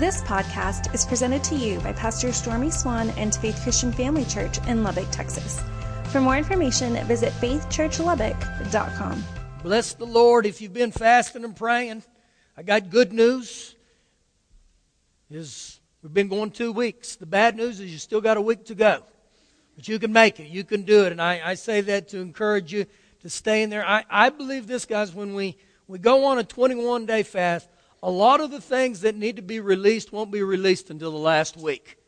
This podcast is presented to you by Pastor Stormy Swan and Faith Christian Family Church in Lubbock, Texas. For more information, visit faithchurchlubbock.com. Bless the Lord. If you've been fasting and praying, I got good news. Is we've been going two weeks. The bad news is you still got a week to go. But you can make it. You can do it. And I, I say that to encourage you to stay in there. I, I believe this, guys, when we, we go on a 21 day fast, a lot of the things that need to be released won't be released until the last week.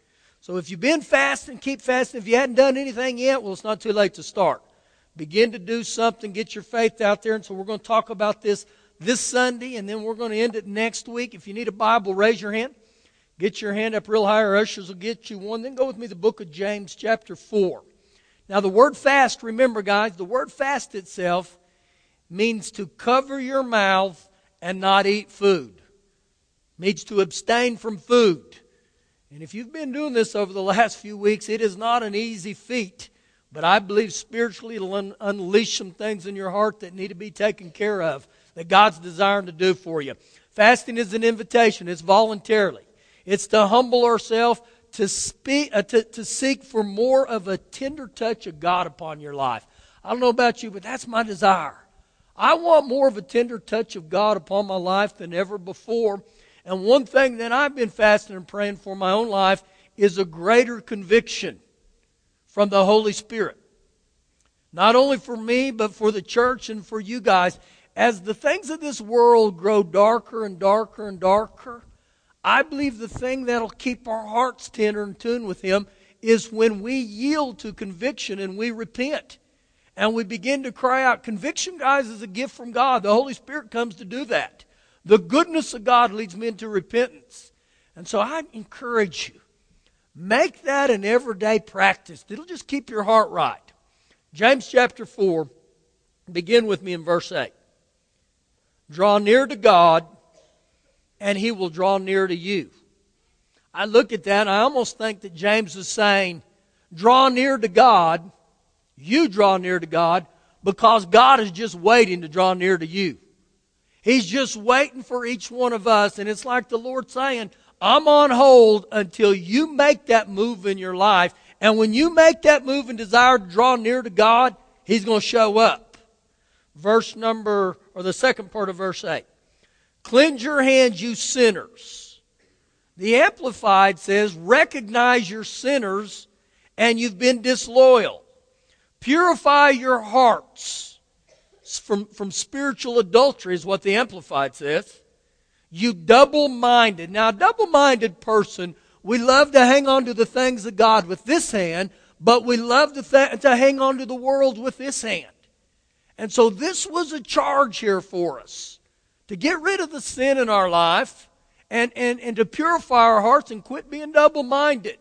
So if you've been fasting, keep fasting. If you hadn't done anything yet, well, it's not too late to start. Begin to do something, get your faith out there. And so we're going to talk about this this Sunday, and then we're going to end it next week. If you need a Bible, raise your hand. Get your hand up real high, or ushers will get you one. Then go with me to the book of James, chapter 4. Now, the word fast, remember, guys, the word fast itself means to cover your mouth and not eat food means to abstain from food. And if you've been doing this over the last few weeks, it is not an easy feat. But I believe spiritually it'll un- unleash some things in your heart that need to be taken care of, that God's desiring to do for you. Fasting is an invitation, it's voluntarily. It's to humble ourselves, to, speak, uh, to, to seek for more of a tender touch of God upon your life. I don't know about you, but that's my desire. I want more of a tender touch of God upon my life than ever before. And one thing that I've been fasting and praying for my own life is a greater conviction from the Holy Spirit. Not only for me, but for the church and for you guys. As the things of this world grow darker and darker and darker, I believe the thing that'll keep our hearts tender and tuned with Him is when we yield to conviction and we repent. And we begin to cry out. Conviction, guys, is a gift from God. The Holy Spirit comes to do that. The goodness of God leads me into repentance. And so I encourage you, make that an everyday practice. It'll just keep your heart right. James chapter 4, begin with me in verse 8. Draw near to God, and he will draw near to you. I look at that, and I almost think that James is saying, draw near to God, you draw near to God, because God is just waiting to draw near to you. He's just waiting for each one of us. And it's like the Lord saying, I'm on hold until you make that move in your life. And when you make that move and desire to draw near to God, He's going to show up. Verse number, or the second part of verse 8. Cleanse your hands, you sinners. The Amplified says, recognize your sinners and you've been disloyal. Purify your hearts from, from spiritual adultery, is what the Amplified says. You double minded. Now, a double minded person, we love to hang on to the things of God with this hand, but we love to, th- to hang on to the world with this hand. And so, this was a charge here for us to get rid of the sin in our life and, and, and to purify our hearts and quit being double minded.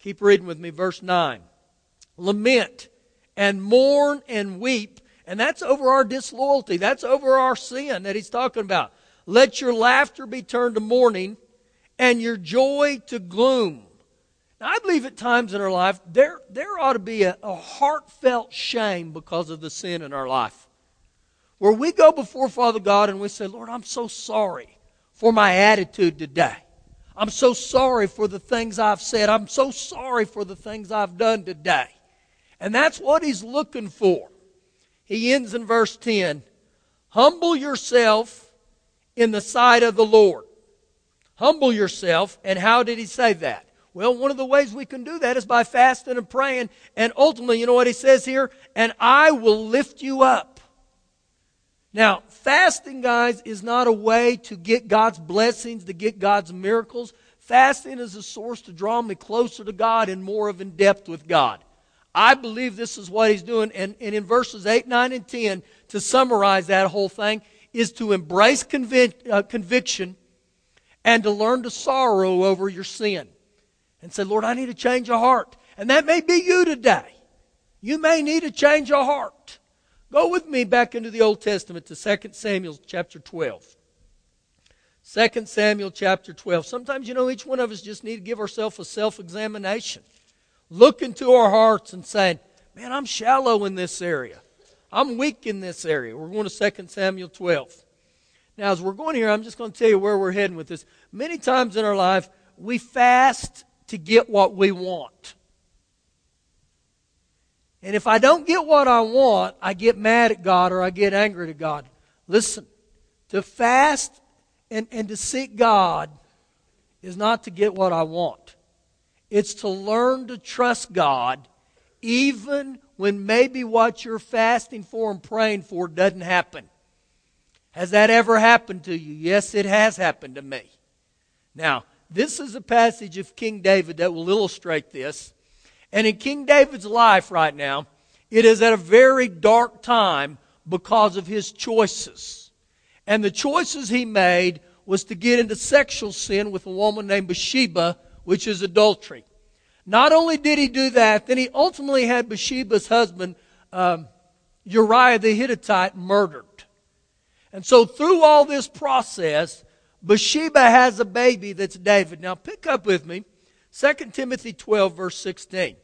Keep reading with me, verse 9. Lament and mourn and weep and that's over our disloyalty. That's over our sin that he's talking about. Let your laughter be turned to mourning and your joy to gloom. Now, I believe at times in our life, there, there ought to be a, a heartfelt shame because of the sin in our life. Where we go before Father God and we say, Lord, I'm so sorry for my attitude today. I'm so sorry for the things I've said. I'm so sorry for the things I've done today. And that's what He's looking for he ends in verse 10 Humble yourself in the sight of the Lord. Humble yourself. And how did he say that? Well, one of the ways we can do that is by fasting and praying. And ultimately, you know what he says here? And I will lift you up. Now, fasting, guys, is not a way to get God's blessings, to get God's miracles. Fasting is a source to draw me closer to God and more of in depth with God. I believe this is what he's doing. And, and in verses 8, 9, and 10, to summarize that whole thing, is to embrace convic- uh, conviction and to learn to sorrow over your sin. And say, Lord, I need a change of heart. And that may be you today. You may need a change of heart. Go with me back into the Old Testament to 2 Samuel chapter 12. 2 Samuel chapter 12. Sometimes, you know, each one of us just need to give ourselves a self examination look into our hearts and saying, Man, I'm shallow in this area. I'm weak in this area. We're going to 2 Samuel 12. Now, as we're going here, I'm just going to tell you where we're heading with this. Many times in our life, we fast to get what we want. And if I don't get what I want, I get mad at God or I get angry at God. Listen, to fast and, and to seek God is not to get what I want. It's to learn to trust God even when maybe what you're fasting for and praying for doesn't happen. Has that ever happened to you? Yes, it has happened to me. Now, this is a passage of King David that will illustrate this. And in King David's life right now, it is at a very dark time because of his choices. And the choices he made was to get into sexual sin with a woman named Bathsheba, which is adultery. Not only did he do that, then he ultimately had Bathsheba's husband, um, Uriah the Hittite, murdered. And so through all this process, Bathsheba has a baby that's David. Now pick up with me 2 Timothy 12, verse 16.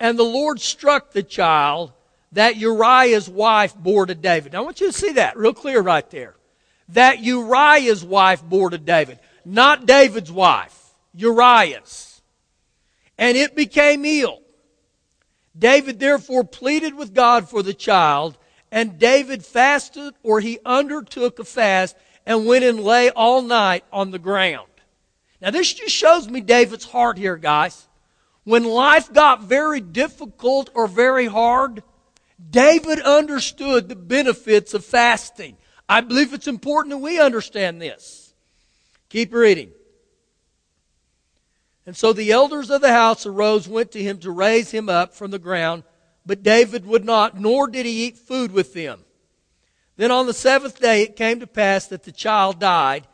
And the Lord struck the child that Uriah's wife bore to David. Now I want you to see that real clear right there. That Uriah's wife bore to David. Not David's wife. Uriah's. And it became ill. David therefore pleaded with God for the child, and David fasted or he undertook a fast and went and lay all night on the ground. Now this just shows me David's heart here, guys. When life got very difficult or very hard, David understood the benefits of fasting. I believe it's important that we understand this. Keep reading. And so the elders of the house arose, went to him to raise him up from the ground. But David would not, nor did he eat food with them. Then on the seventh day it came to pass that the child died,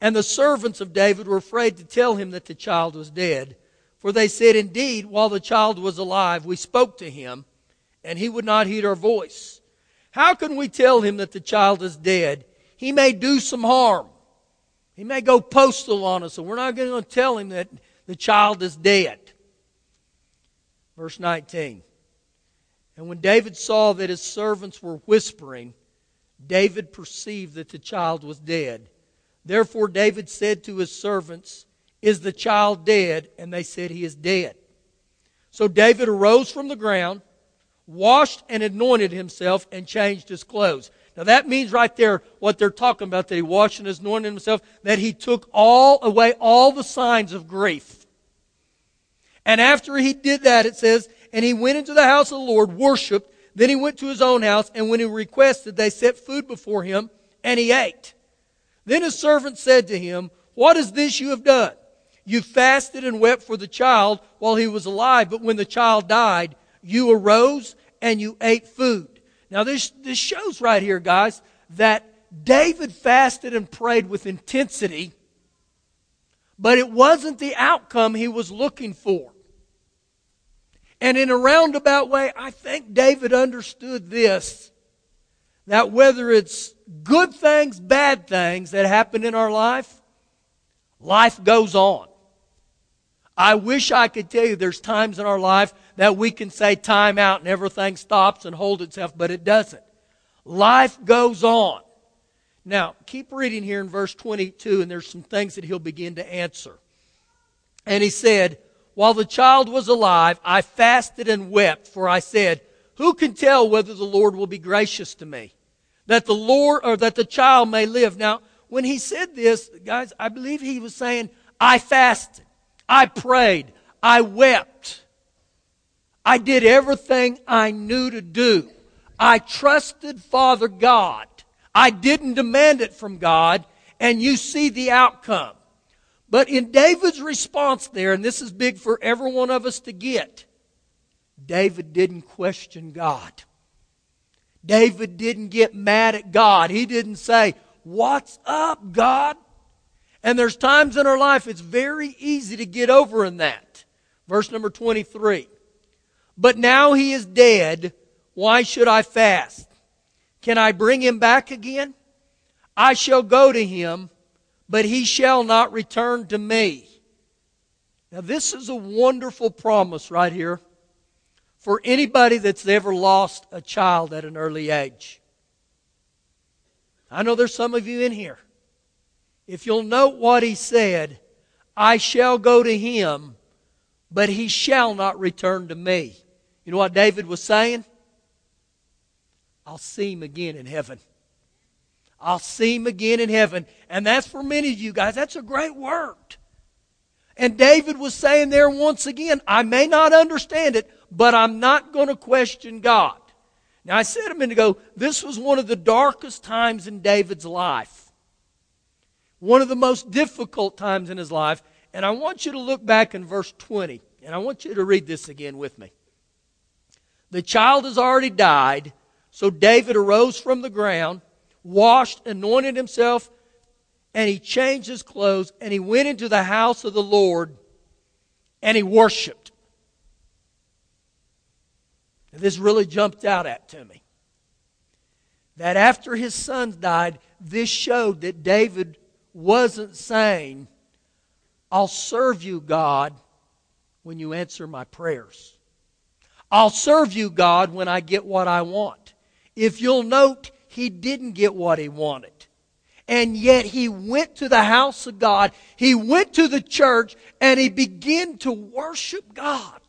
and the servants of David were afraid to tell him that the child was dead. For they said, Indeed, while the child was alive, we spoke to him, and he would not heed our voice. How can we tell him that the child is dead? He may do some harm. He may go postal on us, and we're not going to tell him that the child is dead. Verse 19. And when David saw that his servants were whispering, David perceived that the child was dead. Therefore, David said to his servants, Is the child dead? And they said, He is dead. So David arose from the ground, washed and anointed himself, and changed his clothes. Now that means right there what they're talking about that he washed and anointed himself, that he took all away all the signs of grief. And after he did that, it says, and he went into the house of the Lord, worshiped. Then he went to his own house, and when he requested, they set food before him, and he ate. Then his servant said to him, What is this you have done? You fasted and wept for the child while he was alive, but when the child died, you arose and you ate food. Now this, this shows right here, guys, that David fasted and prayed with intensity, but it wasn't the outcome he was looking for. And in a roundabout way, I think David understood this that whether it's good things, bad things that happen in our life, life goes on. I wish I could tell you there's times in our life that we can say time out and everything stops and hold itself, but it doesn't. Life goes on. Now, keep reading here in verse 22, and there's some things that he'll begin to answer. And he said, while the child was alive, I fasted and wept, for I said, Who can tell whether the Lord will be gracious to me? That the Lord, or that the child may live. Now, when he said this, guys, I believe he was saying, I fasted, I prayed, I wept. I did everything I knew to do. I trusted Father God. I didn't demand it from God, and you see the outcome. But in David's response there, and this is big for every one of us to get, David didn't question God. David didn't get mad at God. He didn't say, What's up, God? And there's times in our life it's very easy to get over in that. Verse number 23. But now he is dead. Why should I fast? Can I bring him back again? I shall go to him but he shall not return to me. Now, this is a wonderful promise right here for anybody that's ever lost a child at an early age. I know there's some of you in here. If you'll note what he said, I shall go to him, but he shall not return to me. You know what David was saying? I'll see him again in heaven. I'll see him again in heaven. And that's for many of you guys. That's a great word. And David was saying there once again, I may not understand it, but I'm not going to question God. Now, I said a minute ago, this was one of the darkest times in David's life. One of the most difficult times in his life. And I want you to look back in verse 20, and I want you to read this again with me. The child has already died, so David arose from the ground, washed, anointed himself, and he changed his clothes, and he went into the house of the Lord, and he worshiped. And this really jumped out at to me. That after his sons died, this showed that David wasn't saying, I'll serve you, God, when you answer my prayers. I'll serve you, God, when I get what I want. If you'll note, he didn't get what he wanted. And yet he went to the house of God, he went to the church, and he began to worship God.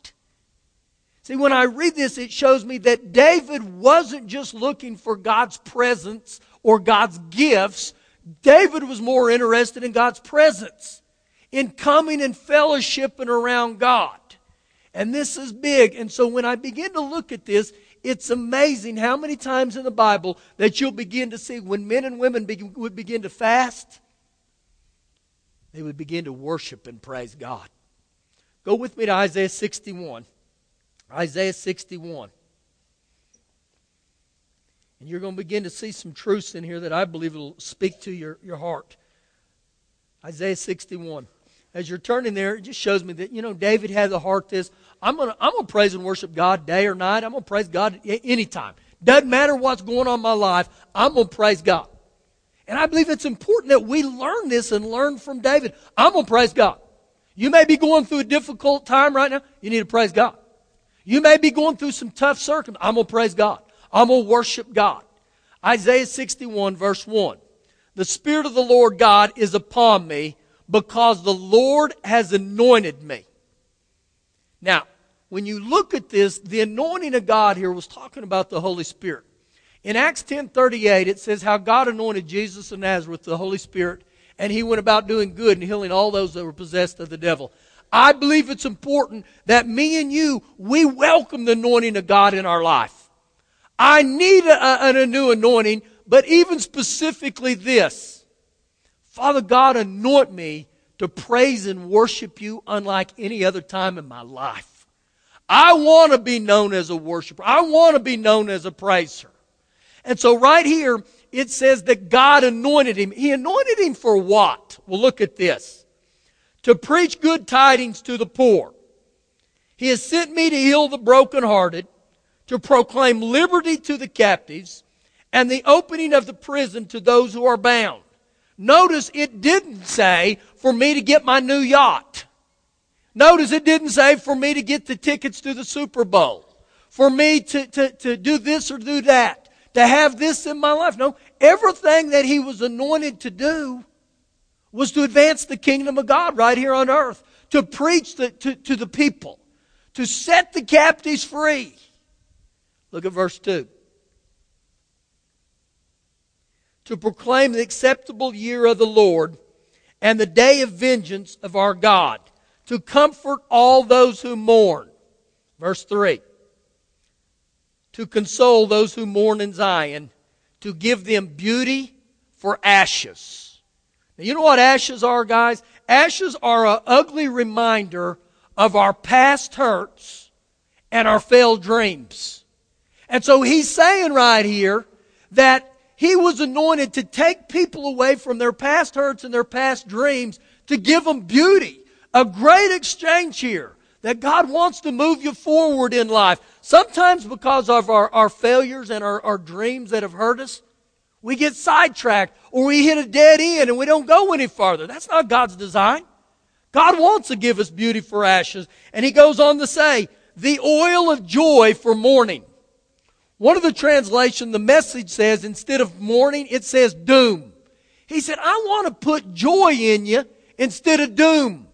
See, when I read this, it shows me that David wasn't just looking for God's presence or God's gifts. David was more interested in God's presence, in coming and fellowshipping around God. And this is big. And so when I begin to look at this, it's amazing how many times in the Bible that you'll begin to see when men and women be, would begin to fast, they would begin to worship and praise God. Go with me to Isaiah 61. Isaiah 61. And you're going to begin to see some truths in here that I believe will speak to your, your heart. Isaiah 61. As you're turning there, it just shows me that, you know, David had the heart this. I'm going to I'm gonna praise and worship God day or night. I'm going to praise God anytime. Doesn't matter what's going on in my life, I'm going to praise God. And I believe it's important that we learn this and learn from David. I'm going to praise God. You may be going through a difficult time right now. You need to praise God. You may be going through some tough circumstances. I'm going to praise God. I'm going to worship God. Isaiah 61 verse 1. The Spirit of the Lord God is upon me because the Lord has anointed me. Now, when you look at this, the anointing of God here was talking about the Holy Spirit. In Acts 10:38 it says how God anointed Jesus of Nazareth with the Holy Spirit and he went about doing good and healing all those that were possessed of the devil. I believe it's important that me and you, we welcome the anointing of God in our life. I need a, a, a new anointing, but even specifically this. Father God, anoint me to praise and worship you unlike any other time in my life. I want to be known as a worshiper. I want to be known as a praiser. And so right here, it says that God anointed him. He anointed him for what? Well, look at this to preach good tidings to the poor. He has sent me to heal the brokenhearted, to proclaim liberty to the captives, and the opening of the prison to those who are bound. Notice it didn't say for me to get my new yacht. Notice it didn't say for me to get the tickets to the Super Bowl. For me to, to, to do this or do that. To have this in my life. No, everything that he was anointed to do was to advance the kingdom of God right here on earth, to preach the, to, to the people, to set the captives free. Look at verse 2. To proclaim the acceptable year of the Lord and the day of vengeance of our God, to comfort all those who mourn. Verse 3. To console those who mourn in Zion, to give them beauty for ashes now, you know what ashes are, guys? Ashes are an ugly reminder of our past hurts and our failed dreams. And so he's saying right here that he was anointed to take people away from their past hurts and their past dreams to give them beauty. A great exchange here that God wants to move you forward in life. Sometimes because of our, our failures and our, our dreams that have hurt us, we get sidetracked or we hit a dead end and we don't go any farther. That's not God's design. God wants to give us beauty for ashes. And he goes on to say, the oil of joy for mourning. One of the translation, the message says, instead of mourning, it says doom. He said, I want to put joy in you instead of doom.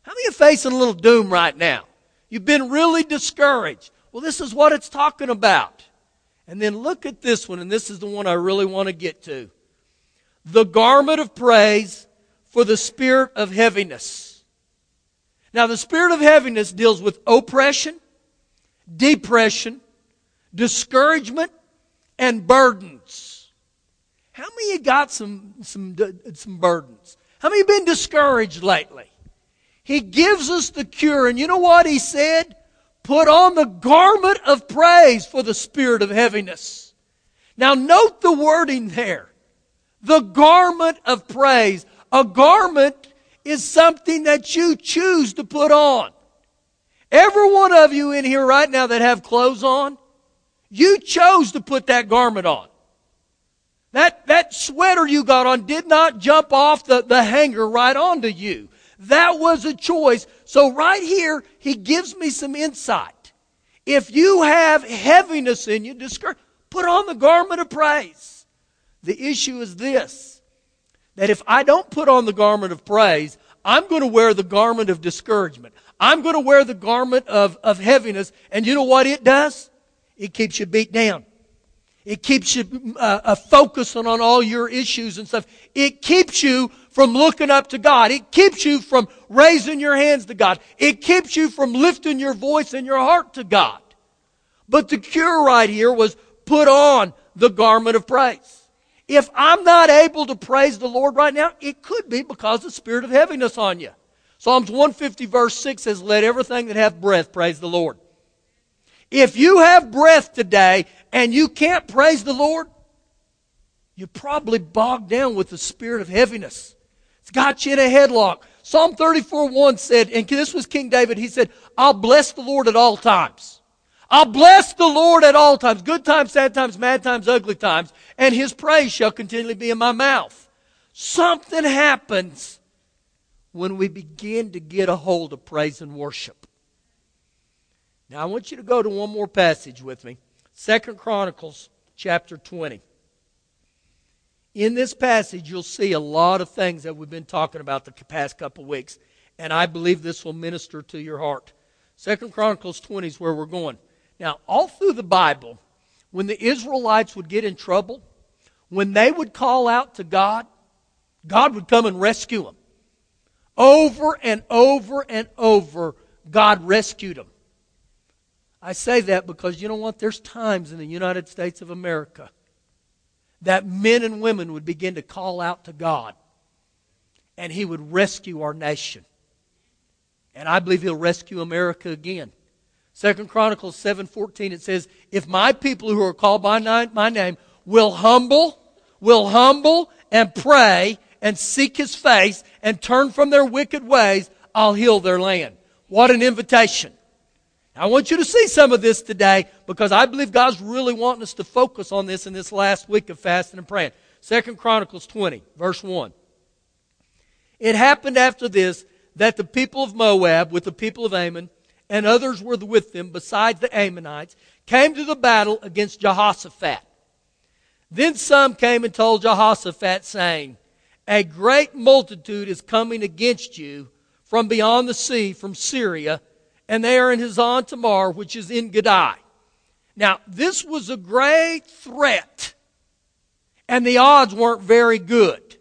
How many are facing a little doom right now? You've been really discouraged. Well, this is what it's talking about. And then look at this one, and this is the one I really want to get to. The garment of praise for the spirit of heaviness. Now, the spirit of heaviness deals with oppression, depression, discouragement, and burdens. How many of you got some, some, some burdens? How many been discouraged lately? He gives us the cure, and you know what he said? Put on the garment of praise for the spirit of heaviness. Now note the wording there. The garment of praise. A garment is something that you choose to put on. Every one of you in here right now that have clothes on, you chose to put that garment on. That, that sweater you got on did not jump off the, the hanger right onto you. That was a choice. So right here, he gives me some insight. If you have heaviness in you, put on the garment of praise. The issue is this, that if I don't put on the garment of praise, I'm going to wear the garment of discouragement. I'm going to wear the garment of, of heaviness. And you know what it does? It keeps you beat down. It keeps you uh, uh, focusing on all your issues and stuff. It keeps you from looking up to God. It keeps you from raising your hands to God. It keeps you from lifting your voice and your heart to God. But the cure right here was put on the garment of praise. If I'm not able to praise the Lord right now, it could be because the spirit of heaviness on you. Psalms 150 verse 6 says, Let everything that hath breath praise the Lord. If you have breath today and you can't praise the Lord, you're probably bogged down with the spirit of heaviness. It's got you in a headlock. Psalm 34 1 said, and this was King David, he said, I'll bless the Lord at all times. I'll bless the Lord at all times, good times, sad times, mad times, ugly times, and his praise shall continually be in my mouth. Something happens when we begin to get a hold of praise and worship. Now I want you to go to one more passage with me. Second Chronicles chapter 20. In this passage, you'll see a lot of things that we've been talking about the past couple weeks, and I believe this will minister to your heart. Second Chronicles 20 is where we're going. Now, all through the Bible, when the Israelites would get in trouble, when they would call out to God, God would come and rescue them. Over and over and over, God rescued them. I say that because you know what? There's times in the United States of America that men and women would begin to call out to God and He would rescue our nation. And I believe He'll rescue America again. Second Chronicles 7:14 it says, "If my people who are called by my name will humble, will humble and pray and seek his face and turn from their wicked ways, I'll heal their land." What an invitation. I want you to see some of this today because I believe God's really wanting us to focus on this in this last week of fasting and praying. Second Chronicles 20, verse 1. It happened after this that the people of Moab with the people of Ammon and others were with them besides the Ammonites came to the battle against Jehoshaphat. Then some came and told Jehoshaphat saying, A great multitude is coming against you from beyond the sea, from Syria, and they are in Hazan Tamar, which is En Gedi. Now, this was a great threat, and the odds weren't very good.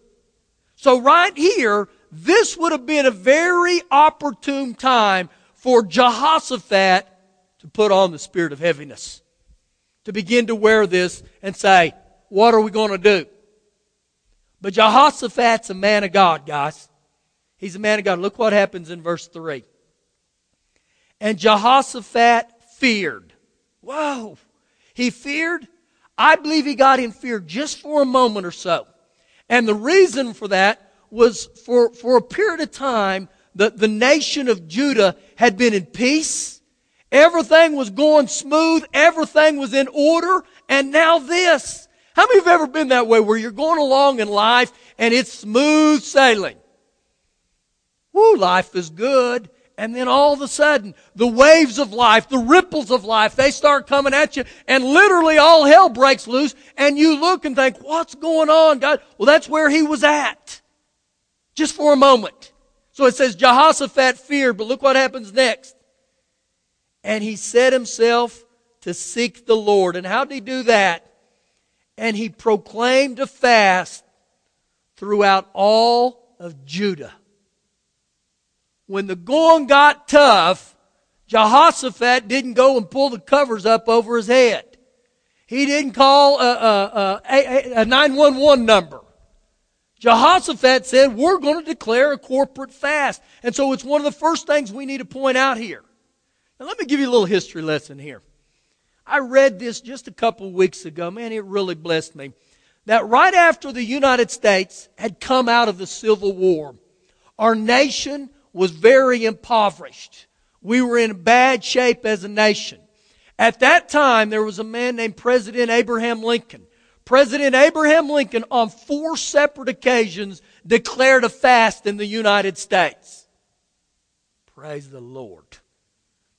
So, right here, this would have been a very opportune time for Jehoshaphat to put on the spirit of heaviness, to begin to wear this and say, What are we going to do? But Jehoshaphat's a man of God, guys. He's a man of God. Look what happens in verse 3. And Jehoshaphat feared. Whoa. He feared. I believe he got in fear just for a moment or so. And the reason for that was for, for a period of time, the, the nation of Judah had been in peace. Everything was going smooth. Everything was in order. And now this. How many of have ever been that way where you're going along in life and it's smooth sailing? Woo, life is good And then all of a sudden, the waves of life, the ripples of life, they start coming at you and literally all hell breaks loose and you look and think, what's going on, God? Well, that's where he was at. Just for a moment. So it says Jehoshaphat feared, but look what happens next. And he set himself to seek the Lord. And how did he do that? And he proclaimed a fast throughout all of Judah. When the going got tough, Jehoshaphat didn't go and pull the covers up over his head. He didn't call a, a, a, a 911 number. Jehoshaphat said, We're going to declare a corporate fast. And so it's one of the first things we need to point out here. Now, let me give you a little history lesson here. I read this just a couple weeks ago. Man, it really blessed me. That right after the United States had come out of the Civil War, our nation was very impoverished. We were in bad shape as a nation. At that time, there was a man named President Abraham Lincoln. President Abraham Lincoln, on four separate occasions, declared a fast in the United States. Praise the Lord.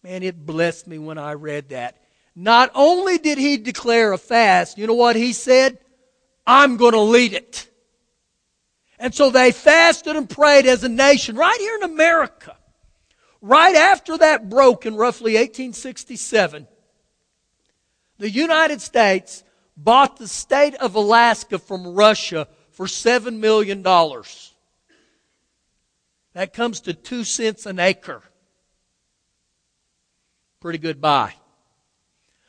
Man, it blessed me when I read that. Not only did he declare a fast, you know what he said? I'm going to lead it. And so they fasted and prayed as a nation right here in America. Right after that broke in roughly 1867, the United States bought the state of Alaska from Russia for $7 million. That comes to two cents an acre. Pretty good buy.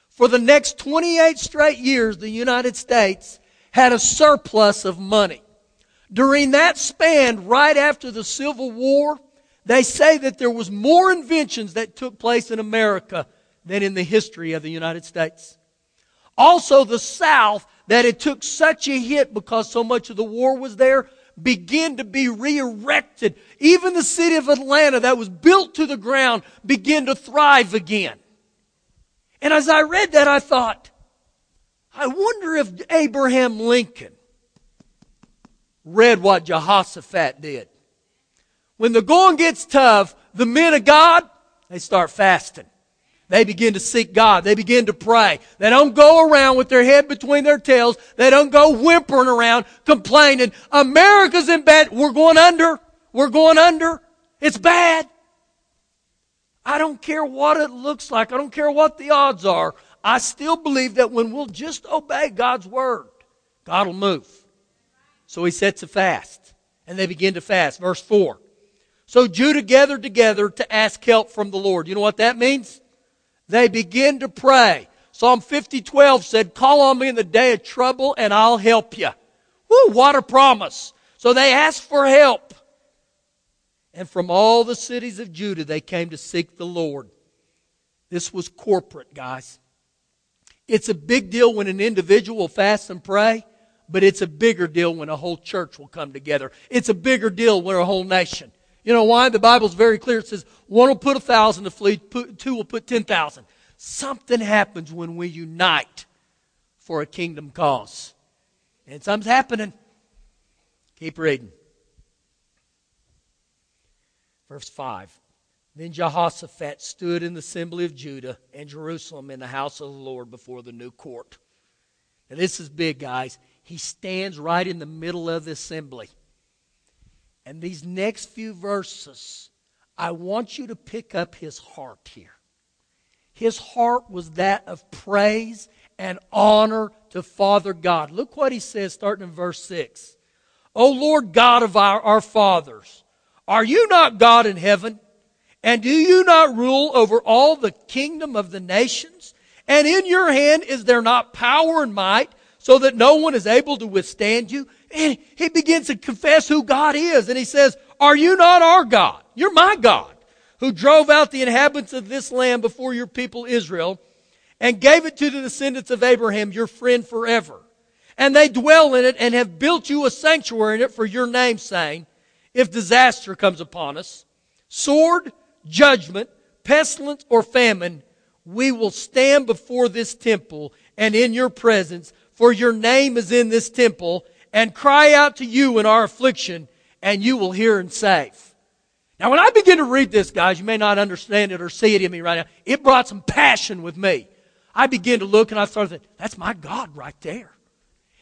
For the next 28 straight years, the United States had a surplus of money. During that span, right after the Civil War, they say that there was more inventions that took place in America than in the history of the United States. Also, the South, that it took such a hit because so much of the war was there, began to be re-erected. Even the city of Atlanta that was built to the ground began to thrive again. And as I read that, I thought, I wonder if Abraham Lincoln read what Jehoshaphat did. When the going gets tough, the men of God, they start fasting. They begin to seek God. They begin to pray. They don't go around with their head between their tails. They don't go whimpering around complaining. America's in bed. We're going under. We're going under. It's bad. I don't care what it looks like. I don't care what the odds are. I still believe that when we'll just obey God's word, God will move. So he sets a fast. And they begin to fast. Verse 4. So Judah gathered together to ask help from the Lord. You know what that means? They begin to pray. Psalm 50:12 said, "Call on me in the day of trouble and I'll help you." Woo, what a promise. So they asked for help. And from all the cities of Judah they came to seek the Lord. This was corporate, guys. It's a big deal when an individual fasts and pray, but it's a bigger deal when a whole church will come together. It's a bigger deal when a whole nation. You know why? The Bible's very clear. It says one will put a thousand to flee, two will put ten thousand. Something happens when we unite for a kingdom cause. And something's happening. Keep reading. Verse 5. Then Jehoshaphat stood in the assembly of Judah and Jerusalem in the house of the Lord before the new court. Now, this is big, guys. He stands right in the middle of the assembly. And these next few verses, I want you to pick up his heart here. His heart was that of praise and honor to Father God. Look what he says starting in verse 6. O Lord God of our, our fathers, are you not God in heaven? And do you not rule over all the kingdom of the nations? And in your hand is there not power and might so that no one is able to withstand you? And he begins to confess who God is. And he says, Are you not our God? You're my God, who drove out the inhabitants of this land before your people Israel and gave it to the descendants of Abraham, your friend forever. And they dwell in it and have built you a sanctuary in it for your name, saying, If disaster comes upon us, sword, judgment, pestilence, or famine, we will stand before this temple and in your presence, for your name is in this temple, and cry out to you in our affliction, and you will hear and save. Now, when I begin to read this, guys, you may not understand it or see it in me right now. It brought some passion with me. I began to look and I started thinking, that's my God right there.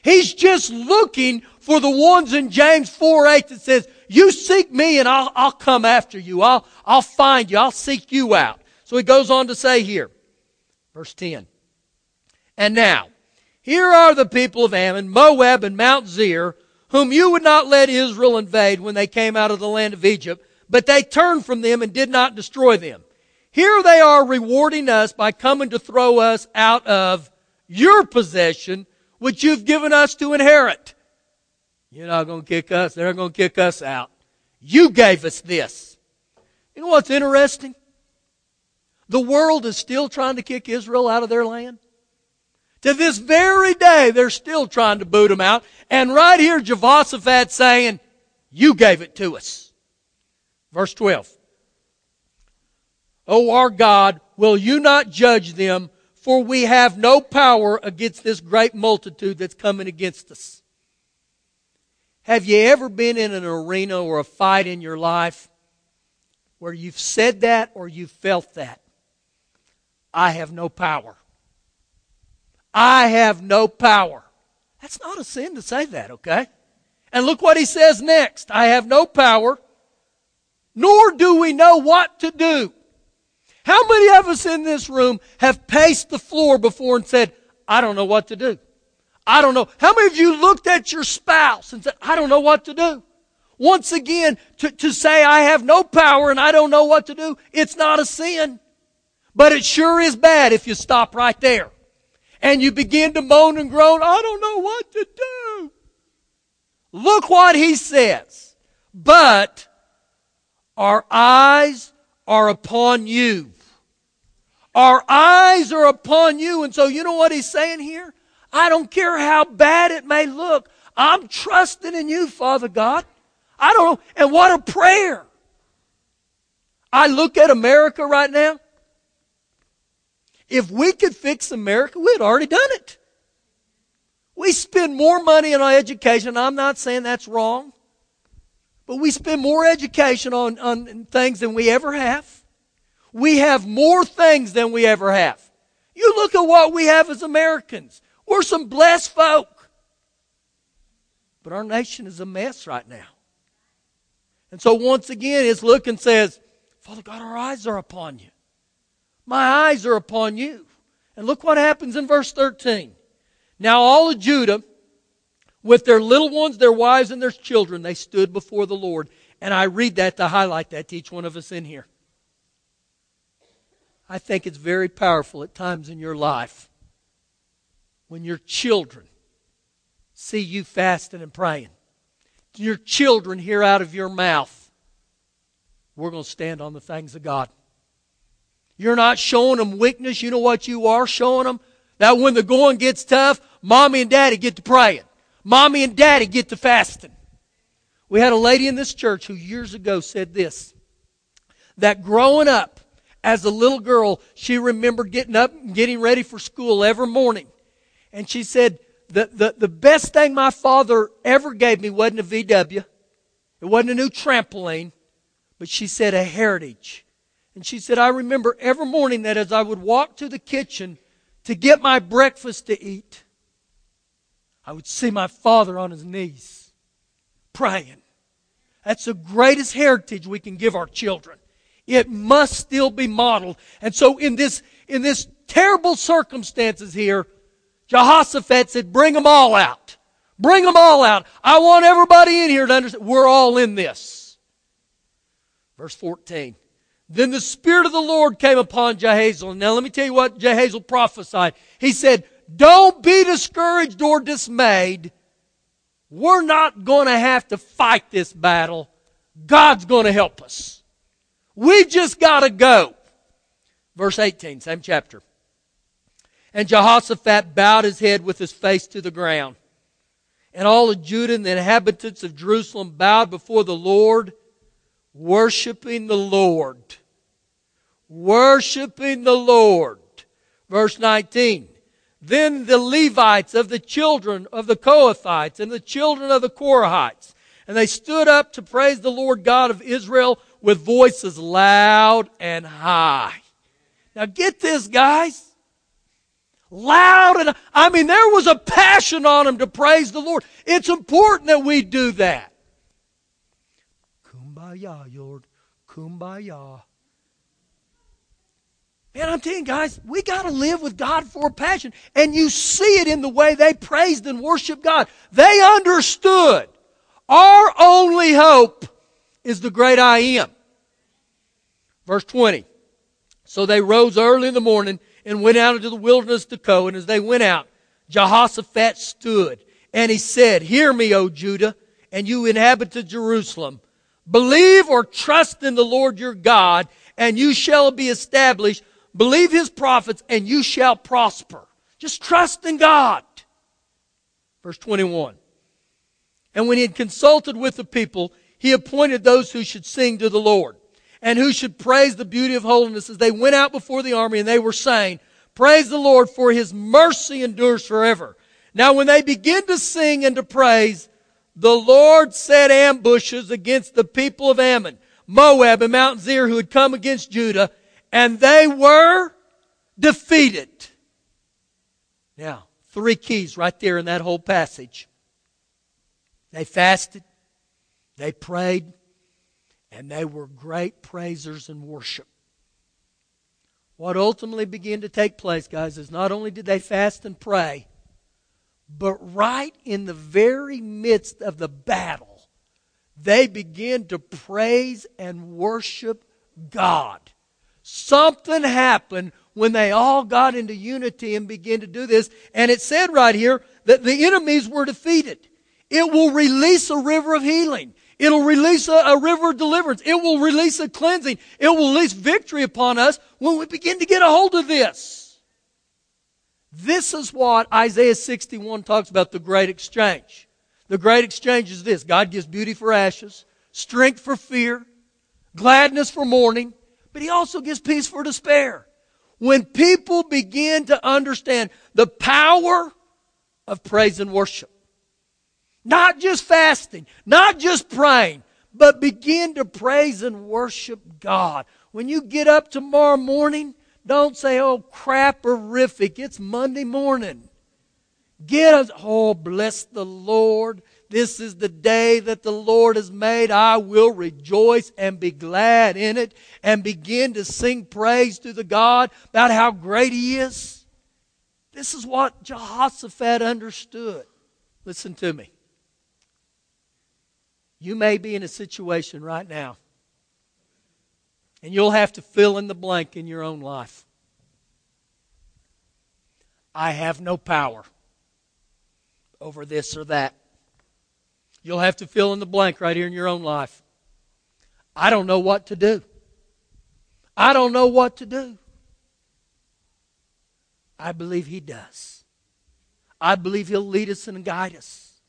He's just looking for the ones in James 4 8 that says, You seek me and I'll, I'll come after you. I'll, I'll find you. I'll seek you out. So he goes on to say here, verse 10. And now, here are the people of Ammon, Moab, and Mount Seir, whom you would not let Israel invade when they came out of the land of Egypt, but they turned from them and did not destroy them. Here they are rewarding us by coming to throw us out of your possession, which you've given us to inherit. You're not going to kick us. They're going to kick us out. You gave us this. You know what's interesting? The world is still trying to kick Israel out of their land. To this very day, they're still trying to boot them out. And right here, Jehoshaphat saying, You gave it to us. Verse 12. O our God, will you not judge them? For we have no power against this great multitude that's coming against us. Have you ever been in an arena or a fight in your life where you've said that or you've felt that? I have no power. I have no power. That's not a sin to say that, okay? And look what he says next. I have no power, nor do we know what to do. How many of us in this room have paced the floor before and said, I don't know what to do? I don't know. How many of you looked at your spouse and said, I don't know what to do? Once again, to, to say I have no power and I don't know what to do, it's not a sin. But it sure is bad if you stop right there and you begin to moan and groan, I don't know what to do. Look what he says. But our eyes are upon you. Our eyes are upon you. And so you know what he's saying here? I don't care how bad it may look. I'm trusting in you, Father God. I don't know. And what a prayer. I look at America right now. If we could fix America, we'd already done it. We spend more money on education. I'm not saying that's wrong. But we spend more education on, on things than we ever have. We have more things than we ever have. You look at what we have as Americans. We're some blessed folk. But our nation is a mess right now. And so once again, his look and says, Father God, our eyes are upon you. My eyes are upon you. And look what happens in verse 13. Now all of Judah, with their little ones, their wives, and their children, they stood before the Lord. And I read that to highlight that to each one of us in here. I think it's very powerful at times in your life when your children see you fasting and praying. Your children hear out of your mouth, we're going to stand on the things of God. You're not showing them weakness. You know what you are showing them? That when the going gets tough, mommy and daddy get to praying. Mommy and daddy get to fasting. We had a lady in this church who years ago said this that growing up as a little girl, she remembered getting up and getting ready for school every morning. And she said, the, the, the best thing my father ever gave me wasn't a VW, it wasn't a new trampoline, but she said a heritage. And she said, I remember every morning that as I would walk to the kitchen to get my breakfast to eat, I would see my father on his knees praying. That's the greatest heritage we can give our children. It must still be modeled. And so in this, in this terrible circumstances here, Jehoshaphat said, bring them all out. Bring them all out. I want everybody in here to understand we're all in this. Verse 14. Then the Spirit of the Lord came upon Jahaziel. Now let me tell you what Jahaziel prophesied. He said, don't be discouraged or dismayed. We're not going to have to fight this battle. God's going to help us. We just got to go. Verse 18, same chapter. And Jehoshaphat bowed his head with his face to the ground. And all of Judah and the inhabitants of Jerusalem bowed before the Lord, worshiping the Lord worshiping the Lord. Verse 19. Then the Levites of the children of the Kohathites and the children of the Korahites, and they stood up to praise the Lord God of Israel with voices loud and high. Now get this, guys. Loud and, I mean, there was a passion on them to praise the Lord. It's important that we do that. Kumbaya, Lord. Kumbaya. Man, I'm telling you guys, we got to live with God for passion. And you see it in the way they praised and worshiped God. They understood our only hope is the great I am. Verse 20. So they rose early in the morning and went out into the wilderness to go. And as they went out, Jehoshaphat stood and he said, Hear me, O Judah, and you inhabitants of Jerusalem. Believe or trust in the Lord your God, and you shall be established. Believe his prophets, and you shall prosper. Just trust in God. Verse 21. And when he had consulted with the people, he appointed those who should sing to the Lord and who should praise the beauty of holiness as they went out before the army and they were saying, Praise the Lord for his mercy endures forever. Now when they begin to sing and to praise, the Lord set ambushes against the people of Ammon, Moab, and Mount Seir who had come against Judah, and they were defeated. Now, three keys right there in that whole passage. They fasted, they prayed, and they were great praisers and worship. What ultimately began to take place, guys, is not only did they fast and pray, but right in the very midst of the battle, they began to praise and worship God. Something happened when they all got into unity and began to do this. And it said right here that the enemies were defeated. It will release a river of healing. It'll release a, a, river of deliverance. It will release a cleansing. It will release victory upon us when we begin to get a hold of this. This is what Isaiah 61 talks about the great exchange. The great exchange is this God gives beauty for ashes, strength for fear, gladness for mourning, but He also gives peace for despair. When people begin to understand the power of praise and worship, not just fasting, not just praying, but begin to praise and worship God. When you get up tomorrow morning, don't say, oh, craperific. It's Monday morning. Get us, oh, bless the Lord. This is the day that the Lord has made. I will rejoice and be glad in it and begin to sing praise to the God about how great He is. This is what Jehoshaphat understood. Listen to me. You may be in a situation right now, and you'll have to fill in the blank in your own life. I have no power over this or that. You'll have to fill in the blank right here in your own life. I don't know what to do. I don't know what to do. I believe He does. I believe He'll lead us and guide us.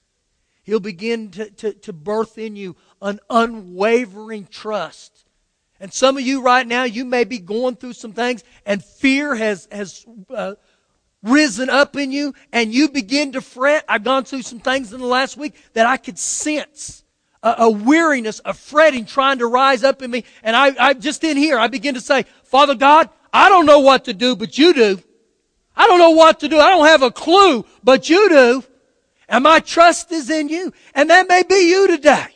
He'll begin to, to, to birth in you an unwavering trust. And some of you right now, you may be going through some things and fear has, has uh, risen up in you and you begin to fret. I've gone through some things in the last week that I could sense a, a weariness, a fretting trying to rise up in me. And I, I just in here, I begin to say, Father God, I don't know what to do, but you do. I don't know what to do. I don't have a clue, but you do. And my trust is in you. And that may be you today.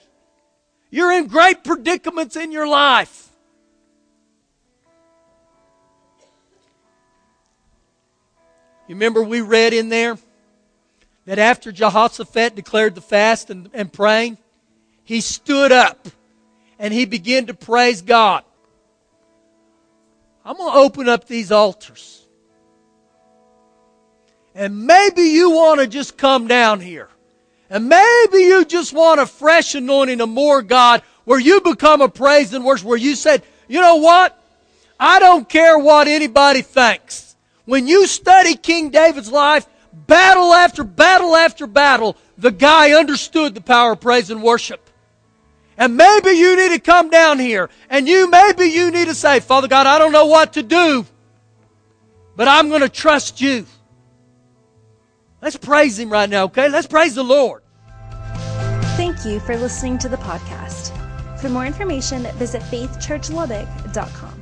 You're in great predicaments in your life. You remember we read in there that after Jehoshaphat declared the fast and, and praying, he stood up and he began to praise God. I'm going to open up these altars. And maybe you want to just come down here. And maybe you just want a fresh anointing of more God where you become a praise and worship, where you said, you know what? I don't care what anybody thinks. When you study King David's life, battle after battle after battle, the guy understood the power of praise and worship. And maybe you need to come down here and you, maybe you need to say, Father God, I don't know what to do, but I'm going to trust you. Let's praise Him right now, okay? Let's praise the Lord. Thank you for listening to the podcast. For more information, visit faithchurchlubbock.com.